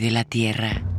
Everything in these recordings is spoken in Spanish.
de la Tierra.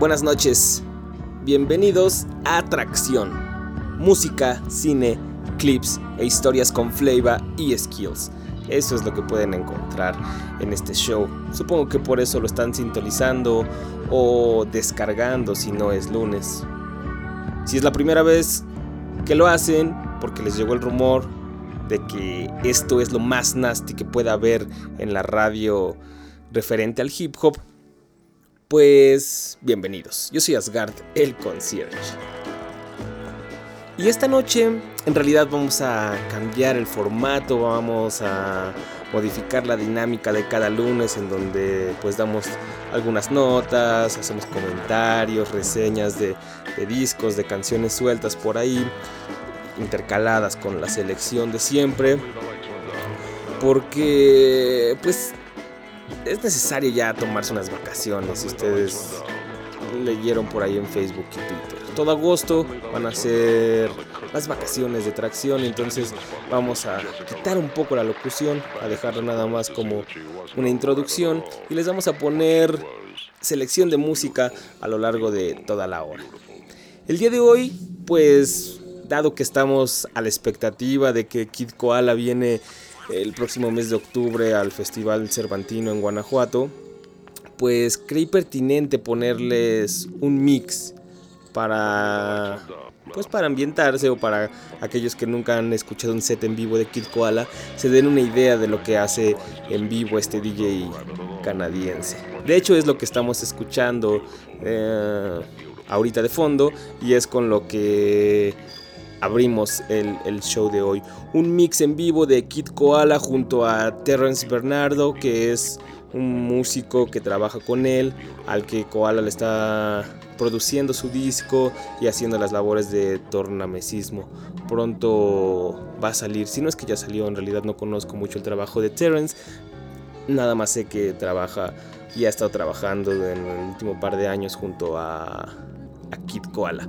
Buenas noches. Bienvenidos a Atracción. Música, cine, clips e historias con flavor y skills. Eso es lo que pueden encontrar en este show. Supongo que por eso lo están sintonizando o descargando si no es lunes. Si es la primera vez que lo hacen, porque les llegó el rumor de que esto es lo más nasty que pueda haber en la radio referente al hip hop, pues bienvenidos, yo soy Asgard, el concierge. Y esta noche en realidad vamos a cambiar el formato, vamos a modificar la dinámica de cada lunes en donde pues damos algunas notas, hacemos comentarios, reseñas de, discos, de canciones sueltas por ahí. intercaladas con la selección de siempre. Porque pues es necesario ya tomarse unas vacaciones. Ustedes leyeron por ahí en Facebook y Twitter. Todo agosto van a ser las vacaciones de tracción, entonces vamos a quitar un poco la locución, a dejarlo nada más como una introducción y les vamos a poner selección de música a lo largo de toda la hora. El día de hoy, pues, dado que estamos a la expectativa de que Kid Koala viene el próximo mes de octubre al Festival Cervantino en Guanajuato, pues creí pertinente ponerles un mix para pues para ambientarse o para aquellos que nunca han escuchado un set en vivo de Kid Koala se den una idea de lo que hace en vivo este DJ canadiense. De hecho es lo que estamos escuchando eh, ahorita de fondo y es con lo que abrimos el, el, show de hoy. Un mix en vivo de Kid Koala junto a Terrence Bernardo que es un músico que trabaja con él, al que Koala le está produciendo su disco y haciendo las labores de tornamesismo. Pronto va a salir, si no es que ya salió, en realidad no conozco mucho el trabajo de Terence, nada más sé que trabaja y ha estado trabajando en el último par de años junto a, a Kid Koala.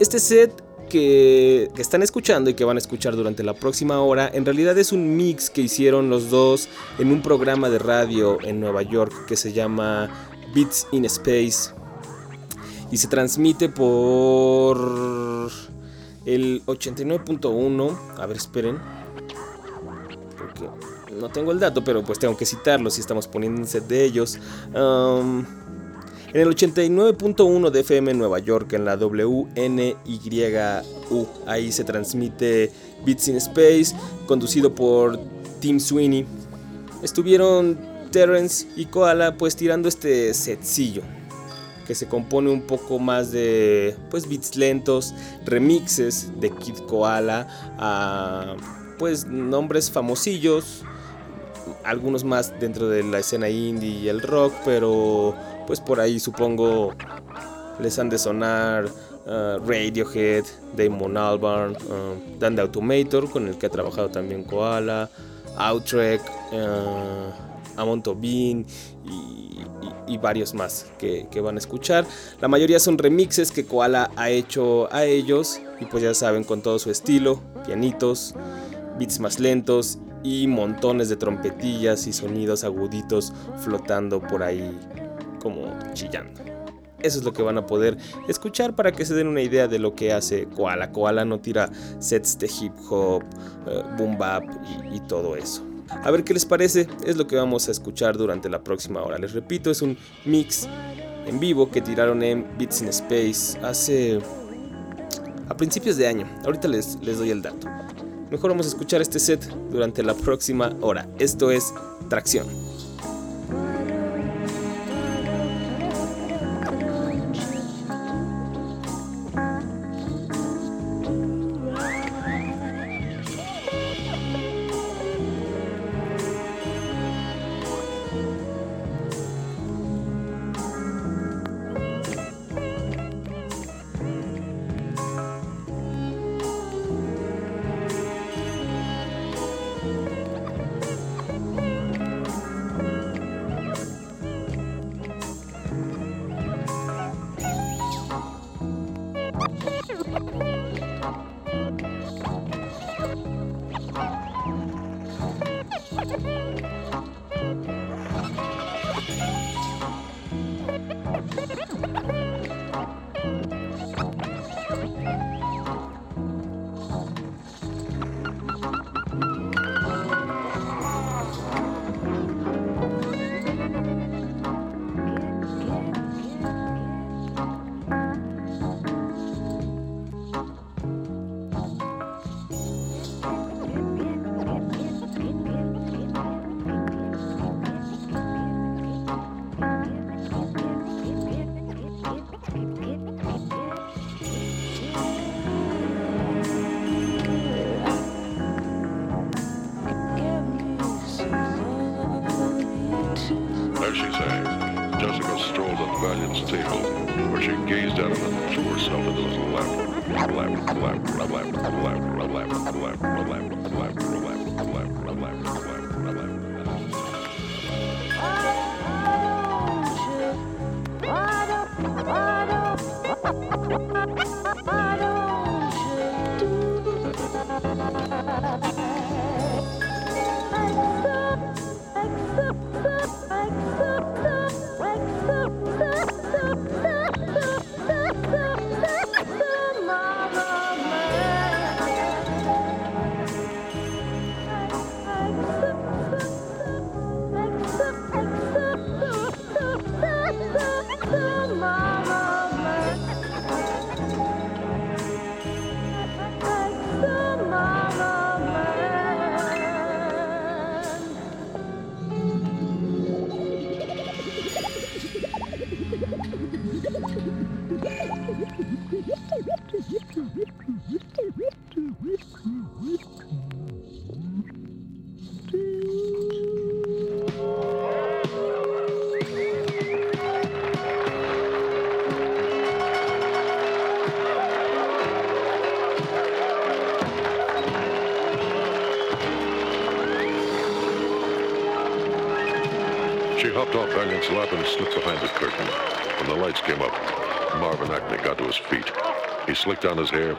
Este set que, están escuchando y que van a escuchar durante la próxima hora, en realidad es un mix que hicieron los dos en un programa de radio en Nueva York que se llama Beats in Space y se transmite por el 89.1. A ver, esperen. Porque no tengo el dato, pero pues tengo que citarlo si estamos set de ellos. Um, en el 89.1 de FM Nueva York, en la WNYU, ahí se transmite Beats in Space, conducido por Tim Sweeney. Estuvieron Terence y Koala pues tirando este setcillo que se compone un poco más de pues beats lentos, remixes de Kid Koala a pues nombres famosillos, algunos más dentro de la escena indie y el rock, pero pues por ahí supongo les han de sonar uh, Radiohead, Damon Albarn, uh, Dan the Automator, con el que ha trabajado también Koala, Outrek, uh, Amon Tobin y, y, varios más que, que, van a escuchar. La mayoría son remixes que Koala ha hecho a ellos y pues ya saben con todo su estilo, pianitos, beats más lentos y montones de trompetillas y sonidos aguditos flotando por ahí como chillando. Eso es lo que van a poder escuchar para que se den una idea de lo que hace Koala. Koala no tira sets de hip hop, eh, boom bap y, y todo eso. A ver qué les parece, es lo que vamos a escuchar durante la próxima hora. Les repito, es un mix en vivo que tiraron en Beats in Space hace a principios de año. Ahorita les, les doy el dato. Mejor vamos a escuchar este set durante la próxima hora. Esto es Tracción.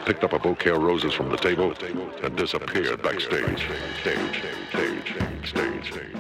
Picked up a bouquet of roses from the table, and disappeared backstage. Stage, stage, stage, stage, stage,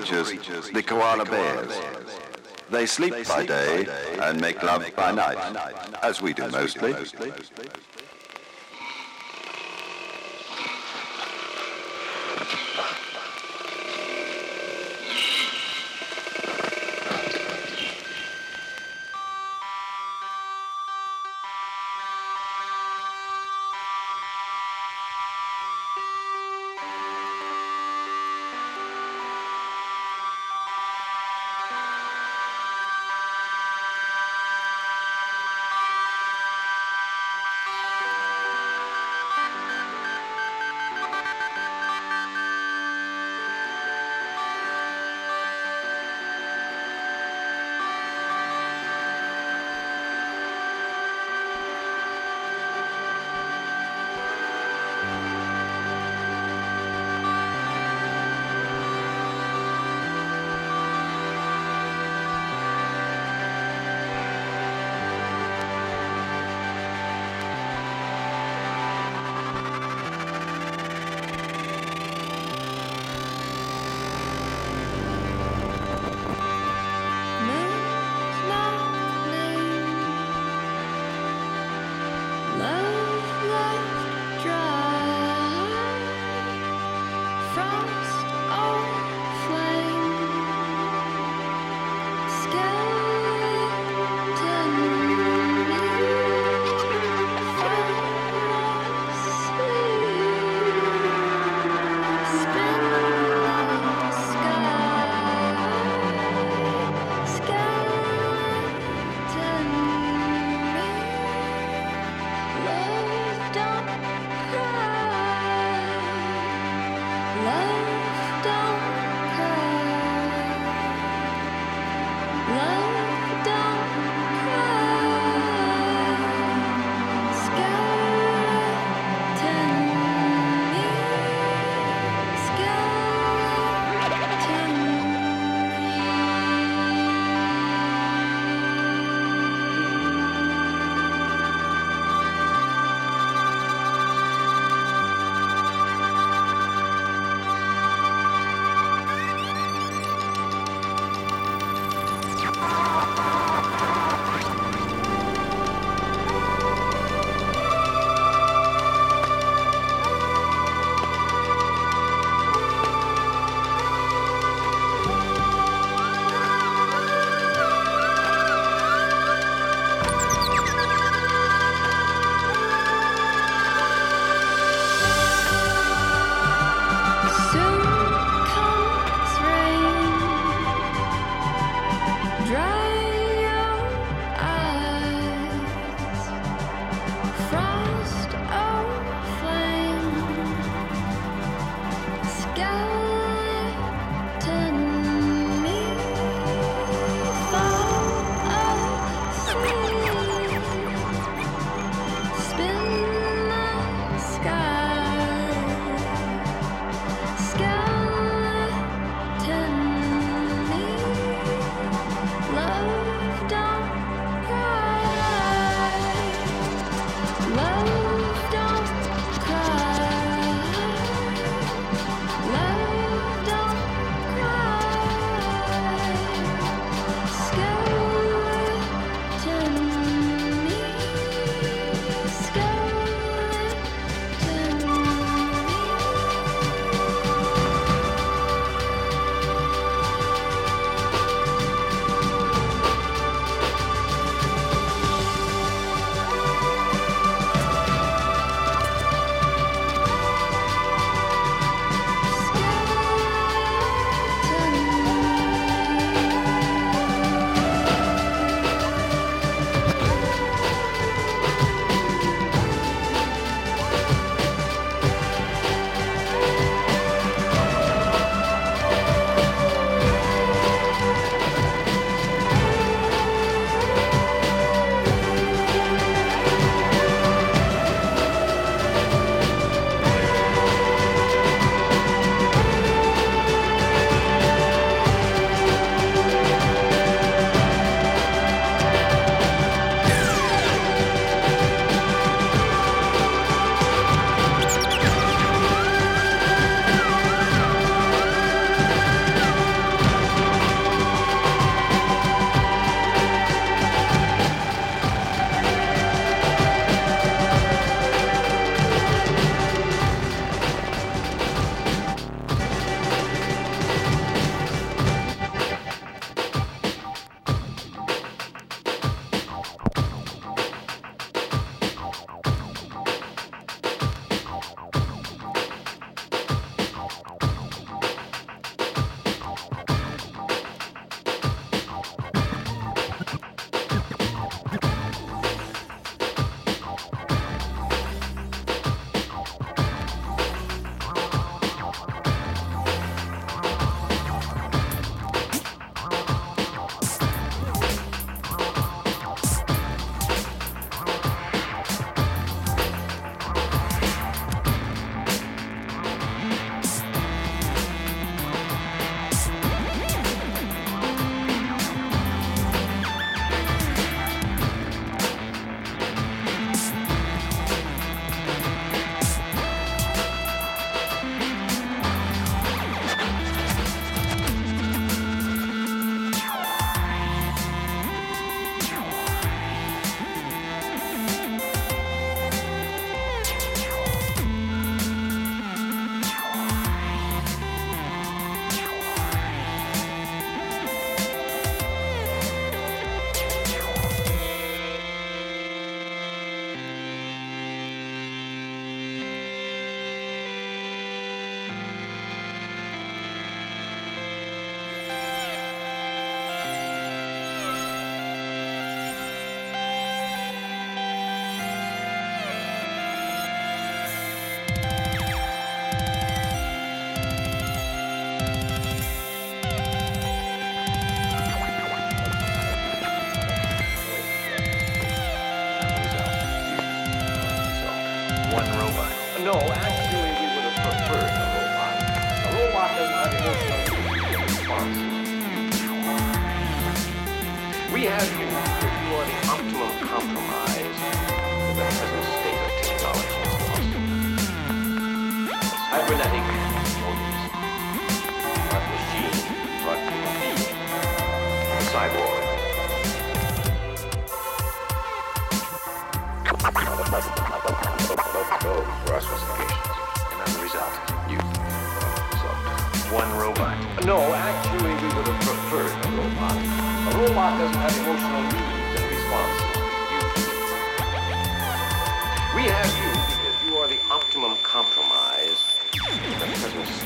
creatures, the koala bears. They sleep by day and make love by night, as we do mostly.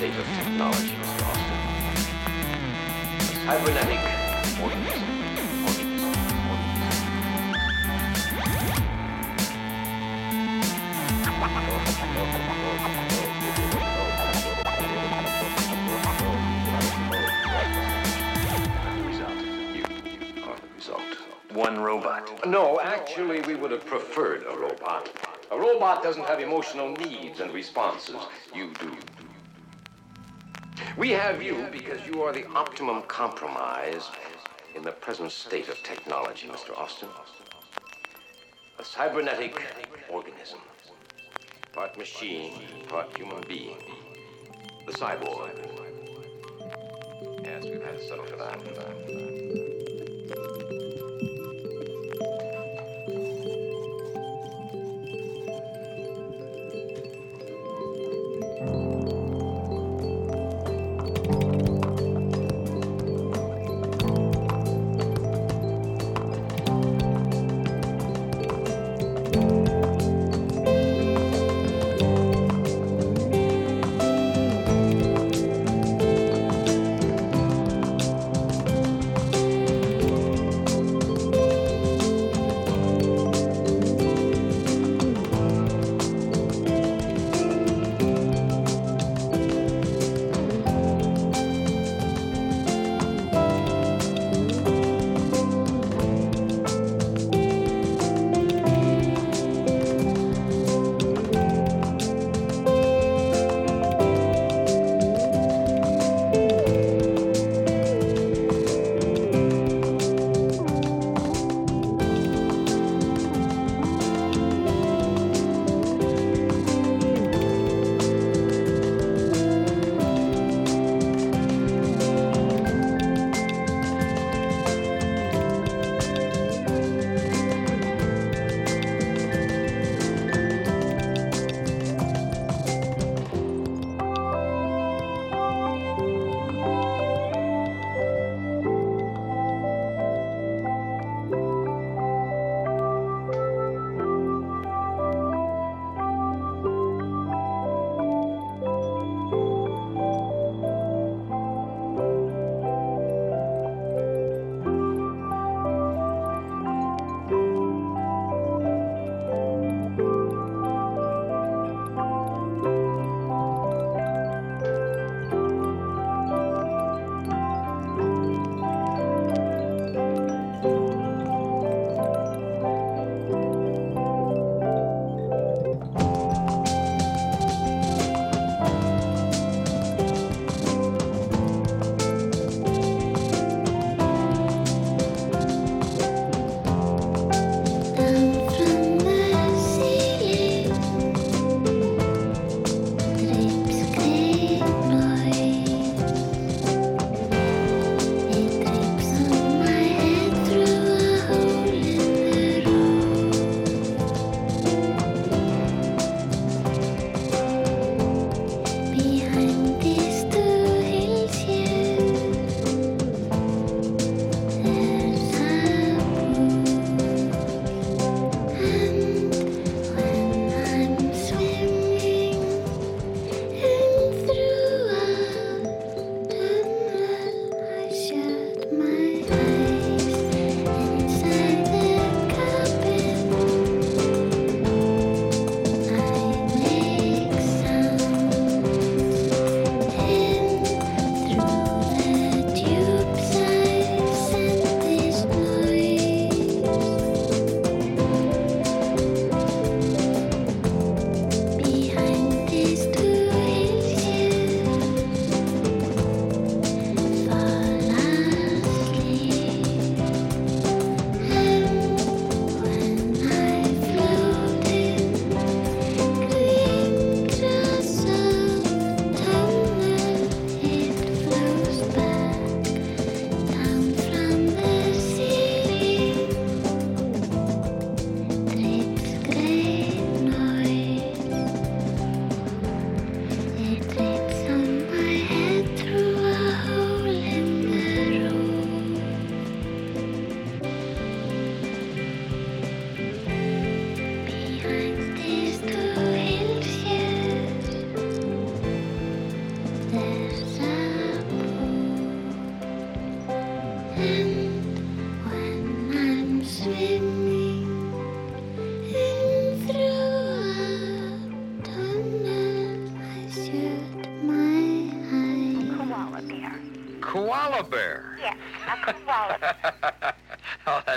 State of technology, Mr. Austin. Cybernetic One robot. No, actually, we would have preferred a robot. A robot doesn't have emotional needs and responses. You do. We have you because you are the optimum compromise in the present state of technology, Mr. Austin. A cybernetic organism. Part machine, part human being. The cyborg. Yes, we've had to settle for that.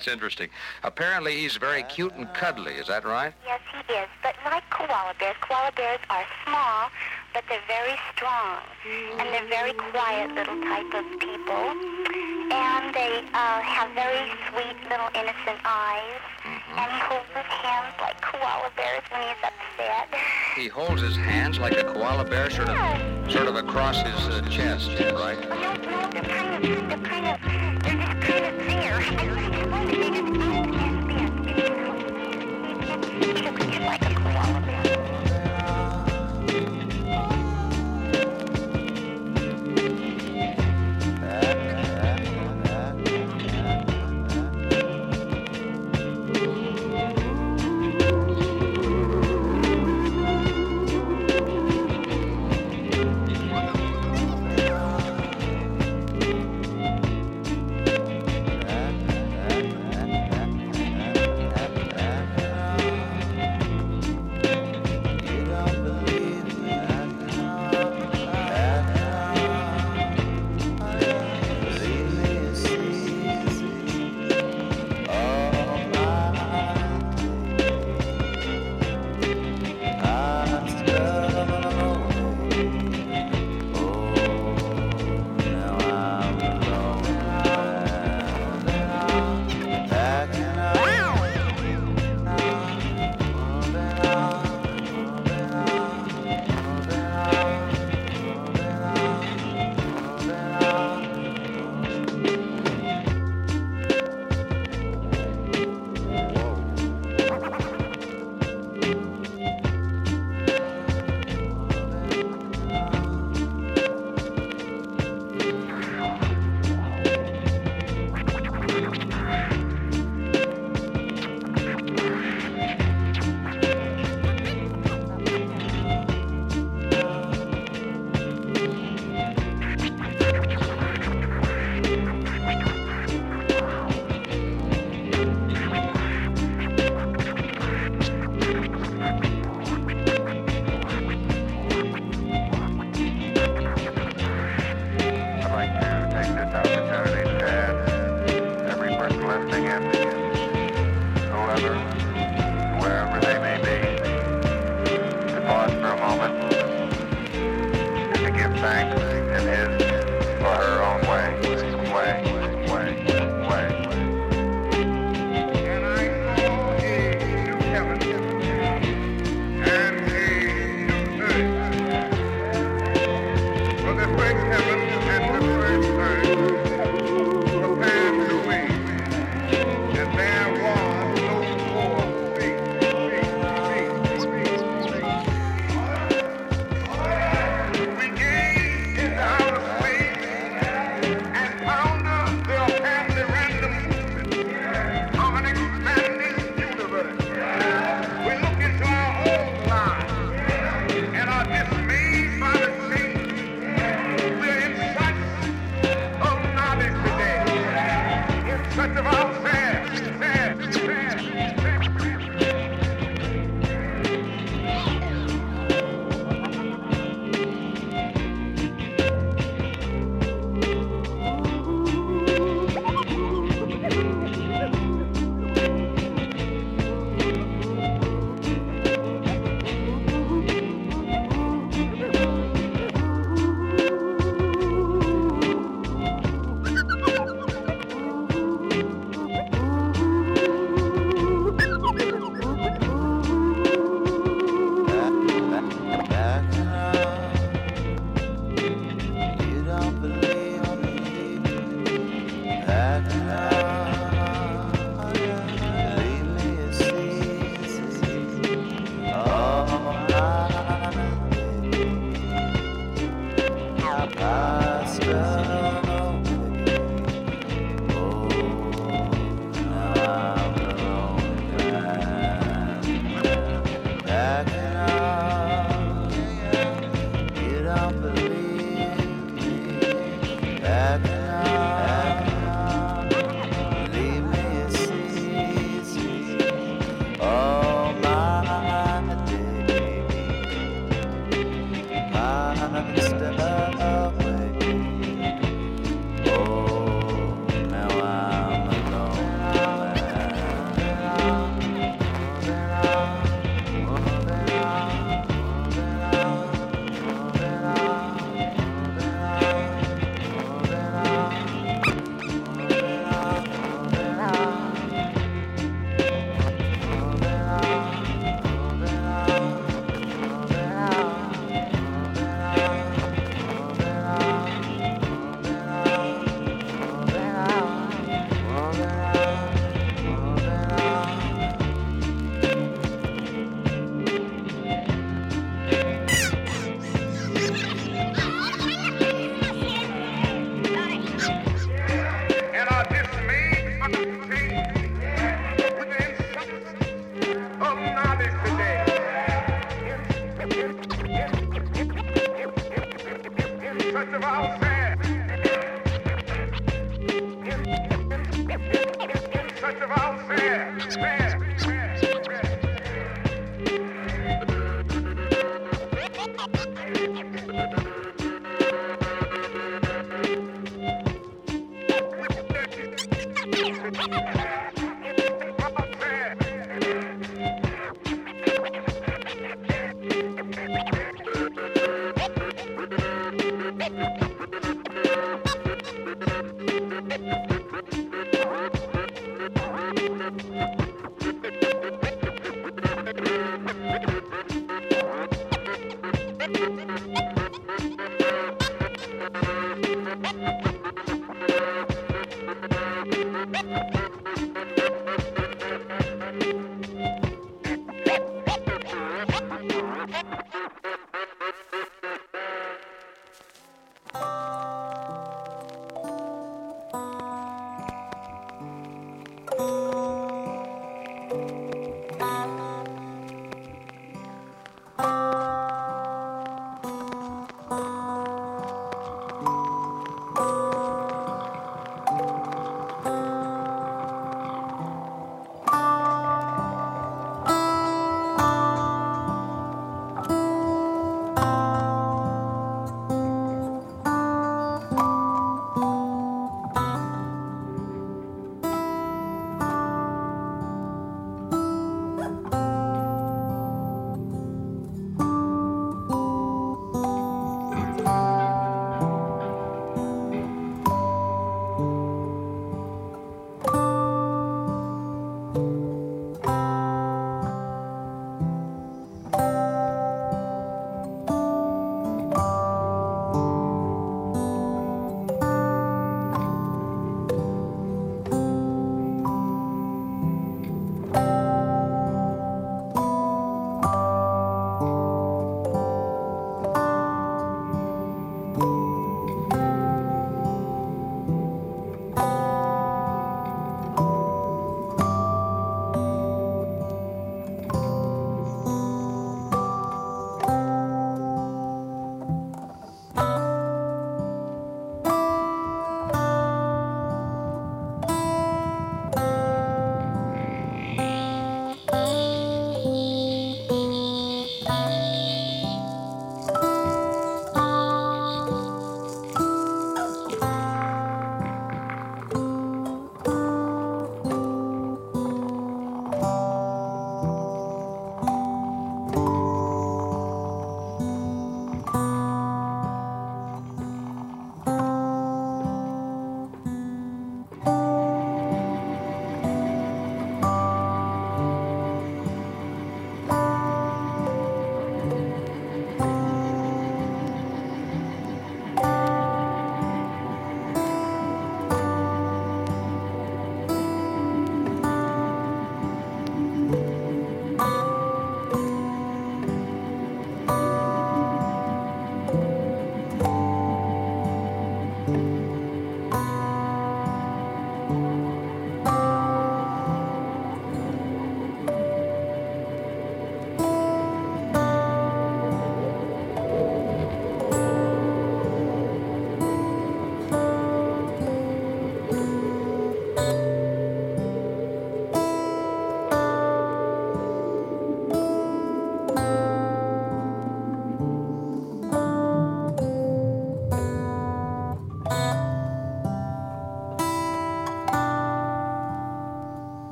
That's interesting. Apparently, he's very cute and cuddly. Is that right? Yes, he is. But like koala bears, koala bears are small, but they're very strong. And they're very quiet little type of people. And they uh, have very sweet little innocent eyes. And he holds his hands like koala bears when he's upset. He holds his hands like a koala bear, sort of, sort of across his uh, chest, right? No, no, they're kind of, they're kind of, they're just kind of there. like a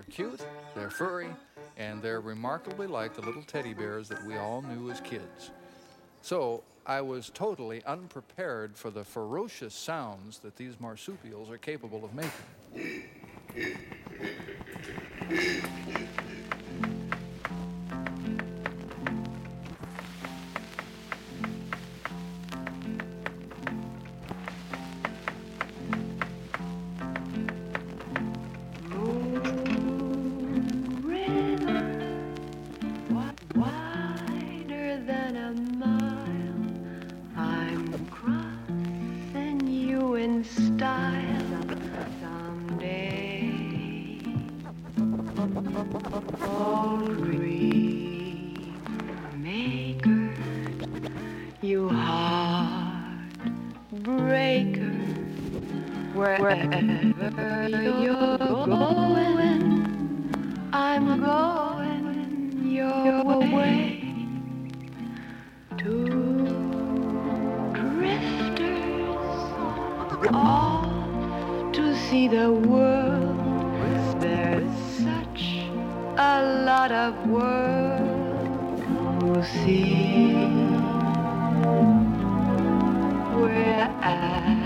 They're cute, they're furry, and they're remarkably like the little teddy bears that we all knew as kids. So I was totally unprepared for the ferocious sounds that these marsupials are capable of making. lot of world. To see where I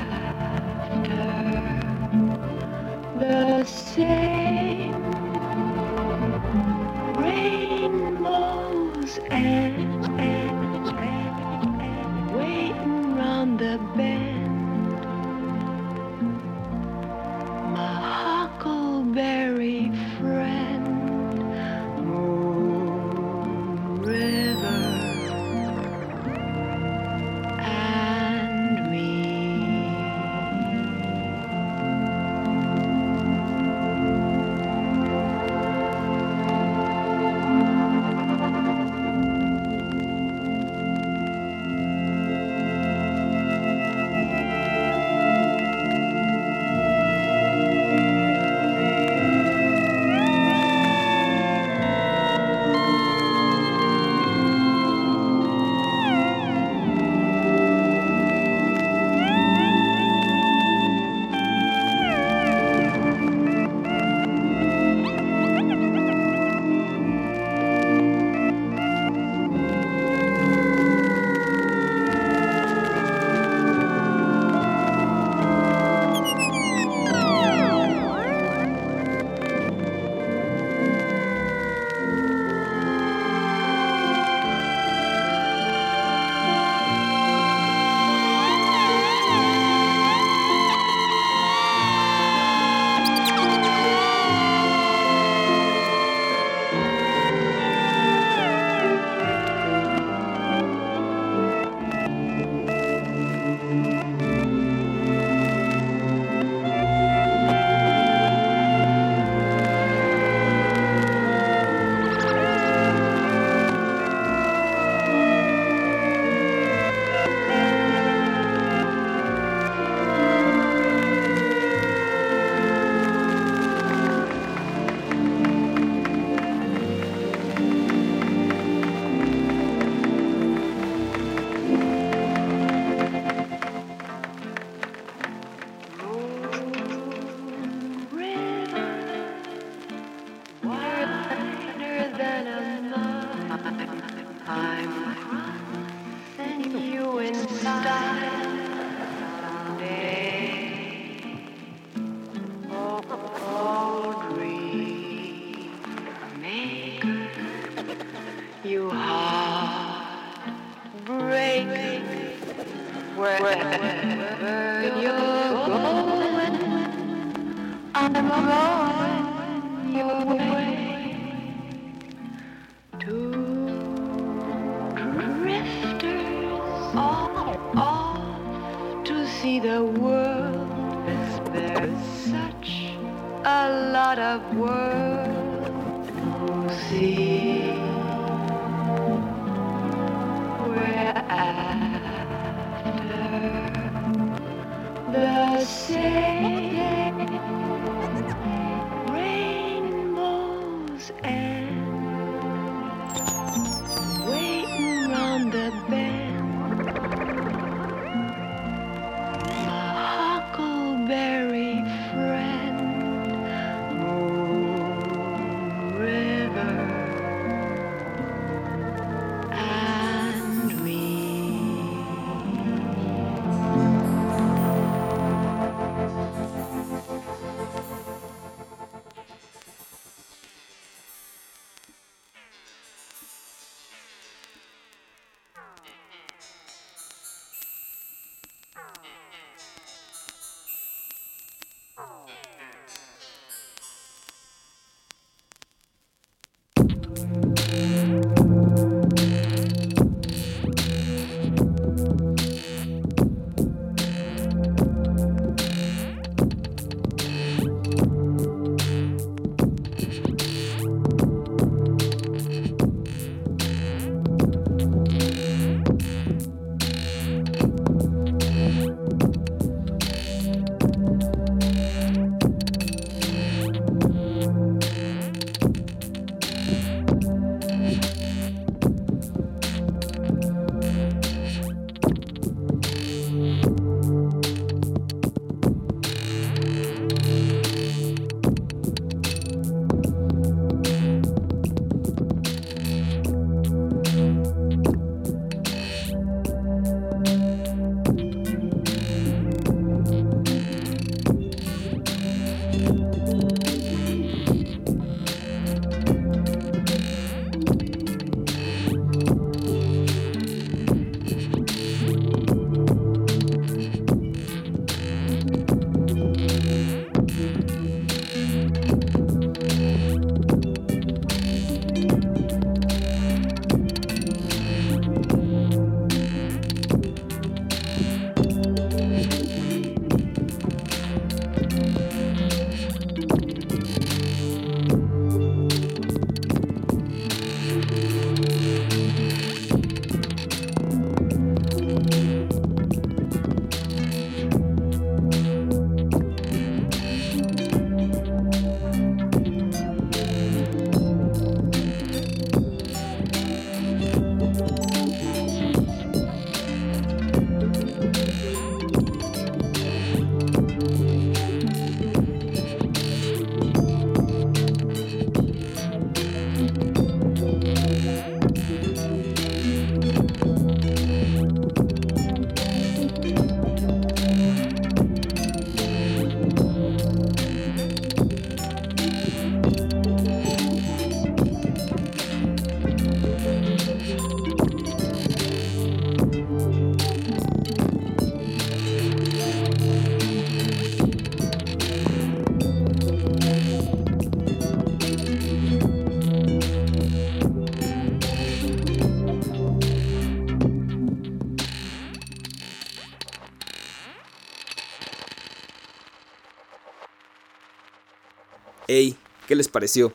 les pareció?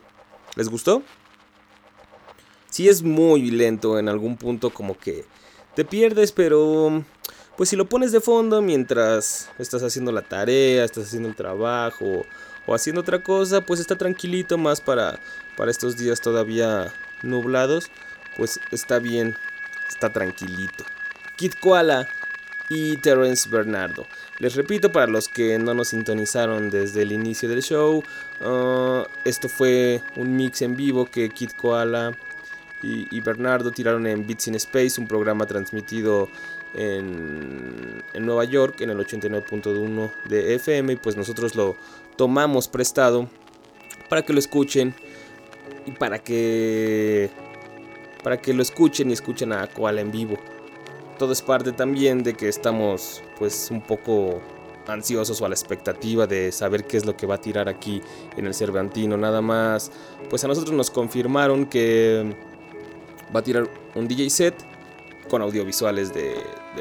¿Les gustó? Sí es muy lento en algún punto como que te pierdes, pero pues si lo pones de fondo mientras estás haciendo la tarea, estás haciendo el trabajo o haciendo otra cosa, pues está tranquilito más para, para estos días todavía nublados, pues está bien, está tranquilito. Kid Koala y Terence Bernardo. Les repito, para los que no nos sintonizaron desde el inicio del show, uh, esto fue un mix en vivo que Kid Koala y, Bernardo tiraron en Beats in Space, un programa transmitido en, en Nueva York en el 89.1 de FM y pues nosotros lo tomamos prestado para que lo escuchen y para que para que lo escuchen y escuchen a Koala en vivo. Todo es parte también de que estamos pues un poco ansiosos o a la expectativa de saber qué es lo que va a tirar aquí en el Cervantino. Nada más, pues a nosotros nos confirmaron que va a tirar un DJ set con audiovisuales de,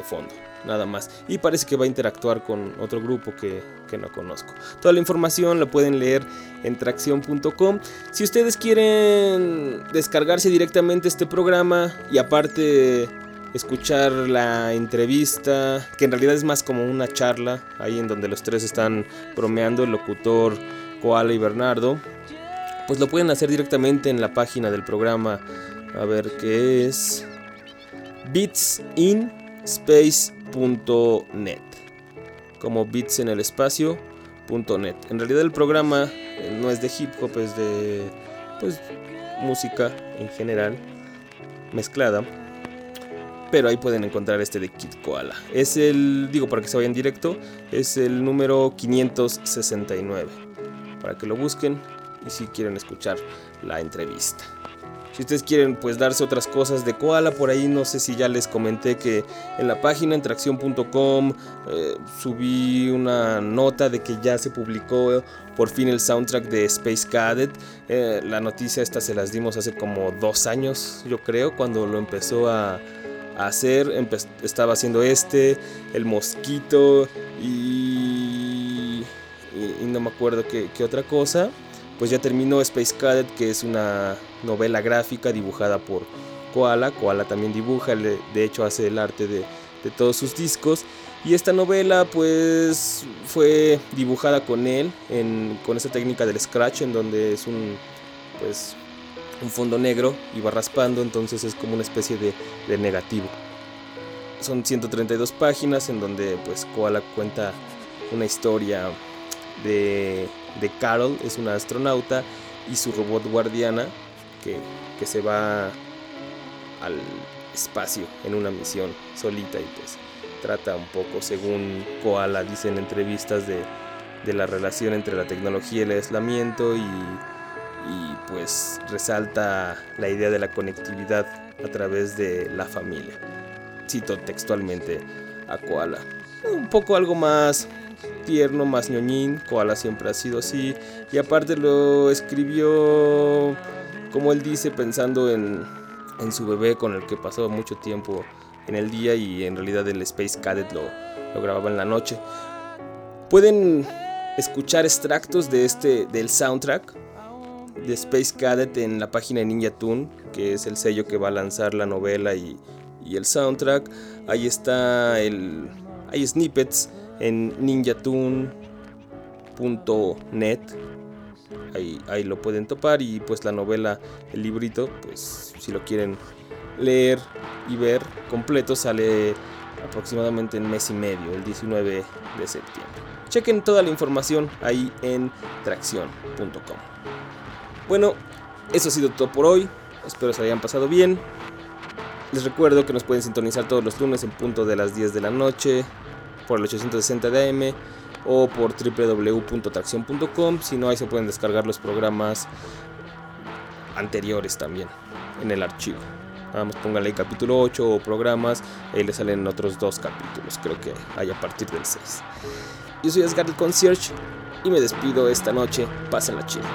fondo, nada más. Y parece que va a interactuar con otro grupo que, que no conozco. Toda la información la pueden leer en tracción.com. Si ustedes quieren descargarse directamente este programa y aparte escuchar la entrevista, que en realidad es más como una charla, ahí en donde los tres están bromeando, el locutor Koala y Bernardo, pues lo pueden hacer directamente en la página del programa. A ver qué es bitsinspace.net como bits en el espacio.net en realidad el programa eh, no es de hip hop es de pues música en general mezclada pero ahí pueden encontrar este de Kid Koala. Es el digo para que se vayan directo es el número 569 para que lo busquen y si quieren escuchar la entrevista. Si ustedes quieren pues darse otras cosas de Koala, por ahí no sé si ya les comenté que en la página entracción.com eh, subí una nota de que ya se publicó por fin el soundtrack de Space Cadet. Eh, la noticia esta se las dimos hace como dos años, yo creo, cuando lo empezó a, hacer. estaba haciendo este, el mosquito y, y, no me acuerdo qué, otra cosa pues ya terminó Space Cadet, que es una novela gráfica dibujada por Koala. Koala también dibuja, de hecho hace el arte de, todos sus discos. Y esta novela pues fue dibujada con él, con esa técnica del scratch, en donde es un, pues, un fondo negro y va raspando, entonces es como una especie de, de negativo. Son 132 páginas en donde pues Koala cuenta una historia de, Carol, es una astronauta, y su robot guardiana que, se va al espacio en una misión solita y pues trata un poco, según Koala dice en entrevistas, de, la relación entre la tecnología y el aislamiento y, y pues resalta la idea de la conectividad a través de la familia. Cito textualmente a Koala. Un poco algo más tierno, más ñoñín. Koala siempre ha sido así. Y aparte lo escribió, como él dice, pensando en, en su bebé con el que pasaba mucho tiempo en el día y en realidad el Space Cadet lo, lo grababa en la noche. Pueden escuchar extractos de este del soundtrack de Space Cadet en la página de Ninja Tune, que es el sello que va a lanzar la novela y, y el soundtrack. Ahí está el hay snippets en ninjatoon.net. Ahí, ahí lo pueden topar y pues la novela, el librito, pues si lo quieren leer y ver completo sale aproximadamente en mes y medio, el 19 de septiembre. Chequen toda la información ahí en tracción.com. Bueno, eso ha sido todo por hoy. Espero se hayan pasado bien. Les recuerdo que nos pueden sintonizar todos los lunes en punto de las 10 de la noche por el 860 de AM o por www.tracción.com. Si no, ahí se pueden descargar los programas anteriores también en el archivo. Vamos, póngale capítulo 8 o programas, ahí le salen otros dos capítulos, creo que hay a partir del 6. Yo soy Asgard el Concierge y me despido esta noche. Pásenla chido.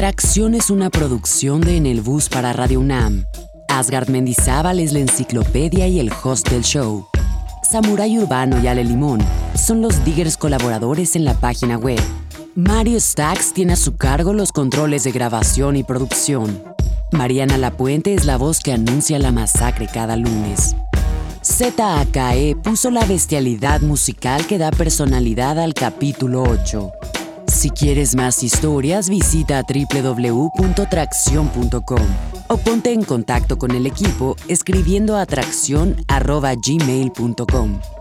Tracción es una producción de En el Bus para Radio UNAM. Asgard Mendizábal es la enciclopedia y el host del show. Samurai Urbano y Ale Limón son los diggers colaboradores en la página web. Mario Stacks tiene a su cargo los controles de grabación y producción. Mariana Lapuente es la voz que anuncia la masacre cada lunes. ZAKE puso la bestialidad musical que da personalidad al capítulo 8. Si quieres más historias, visita www.tracción.com o ponte en contacto con el equipo escribiendo a tracción.gmail.com.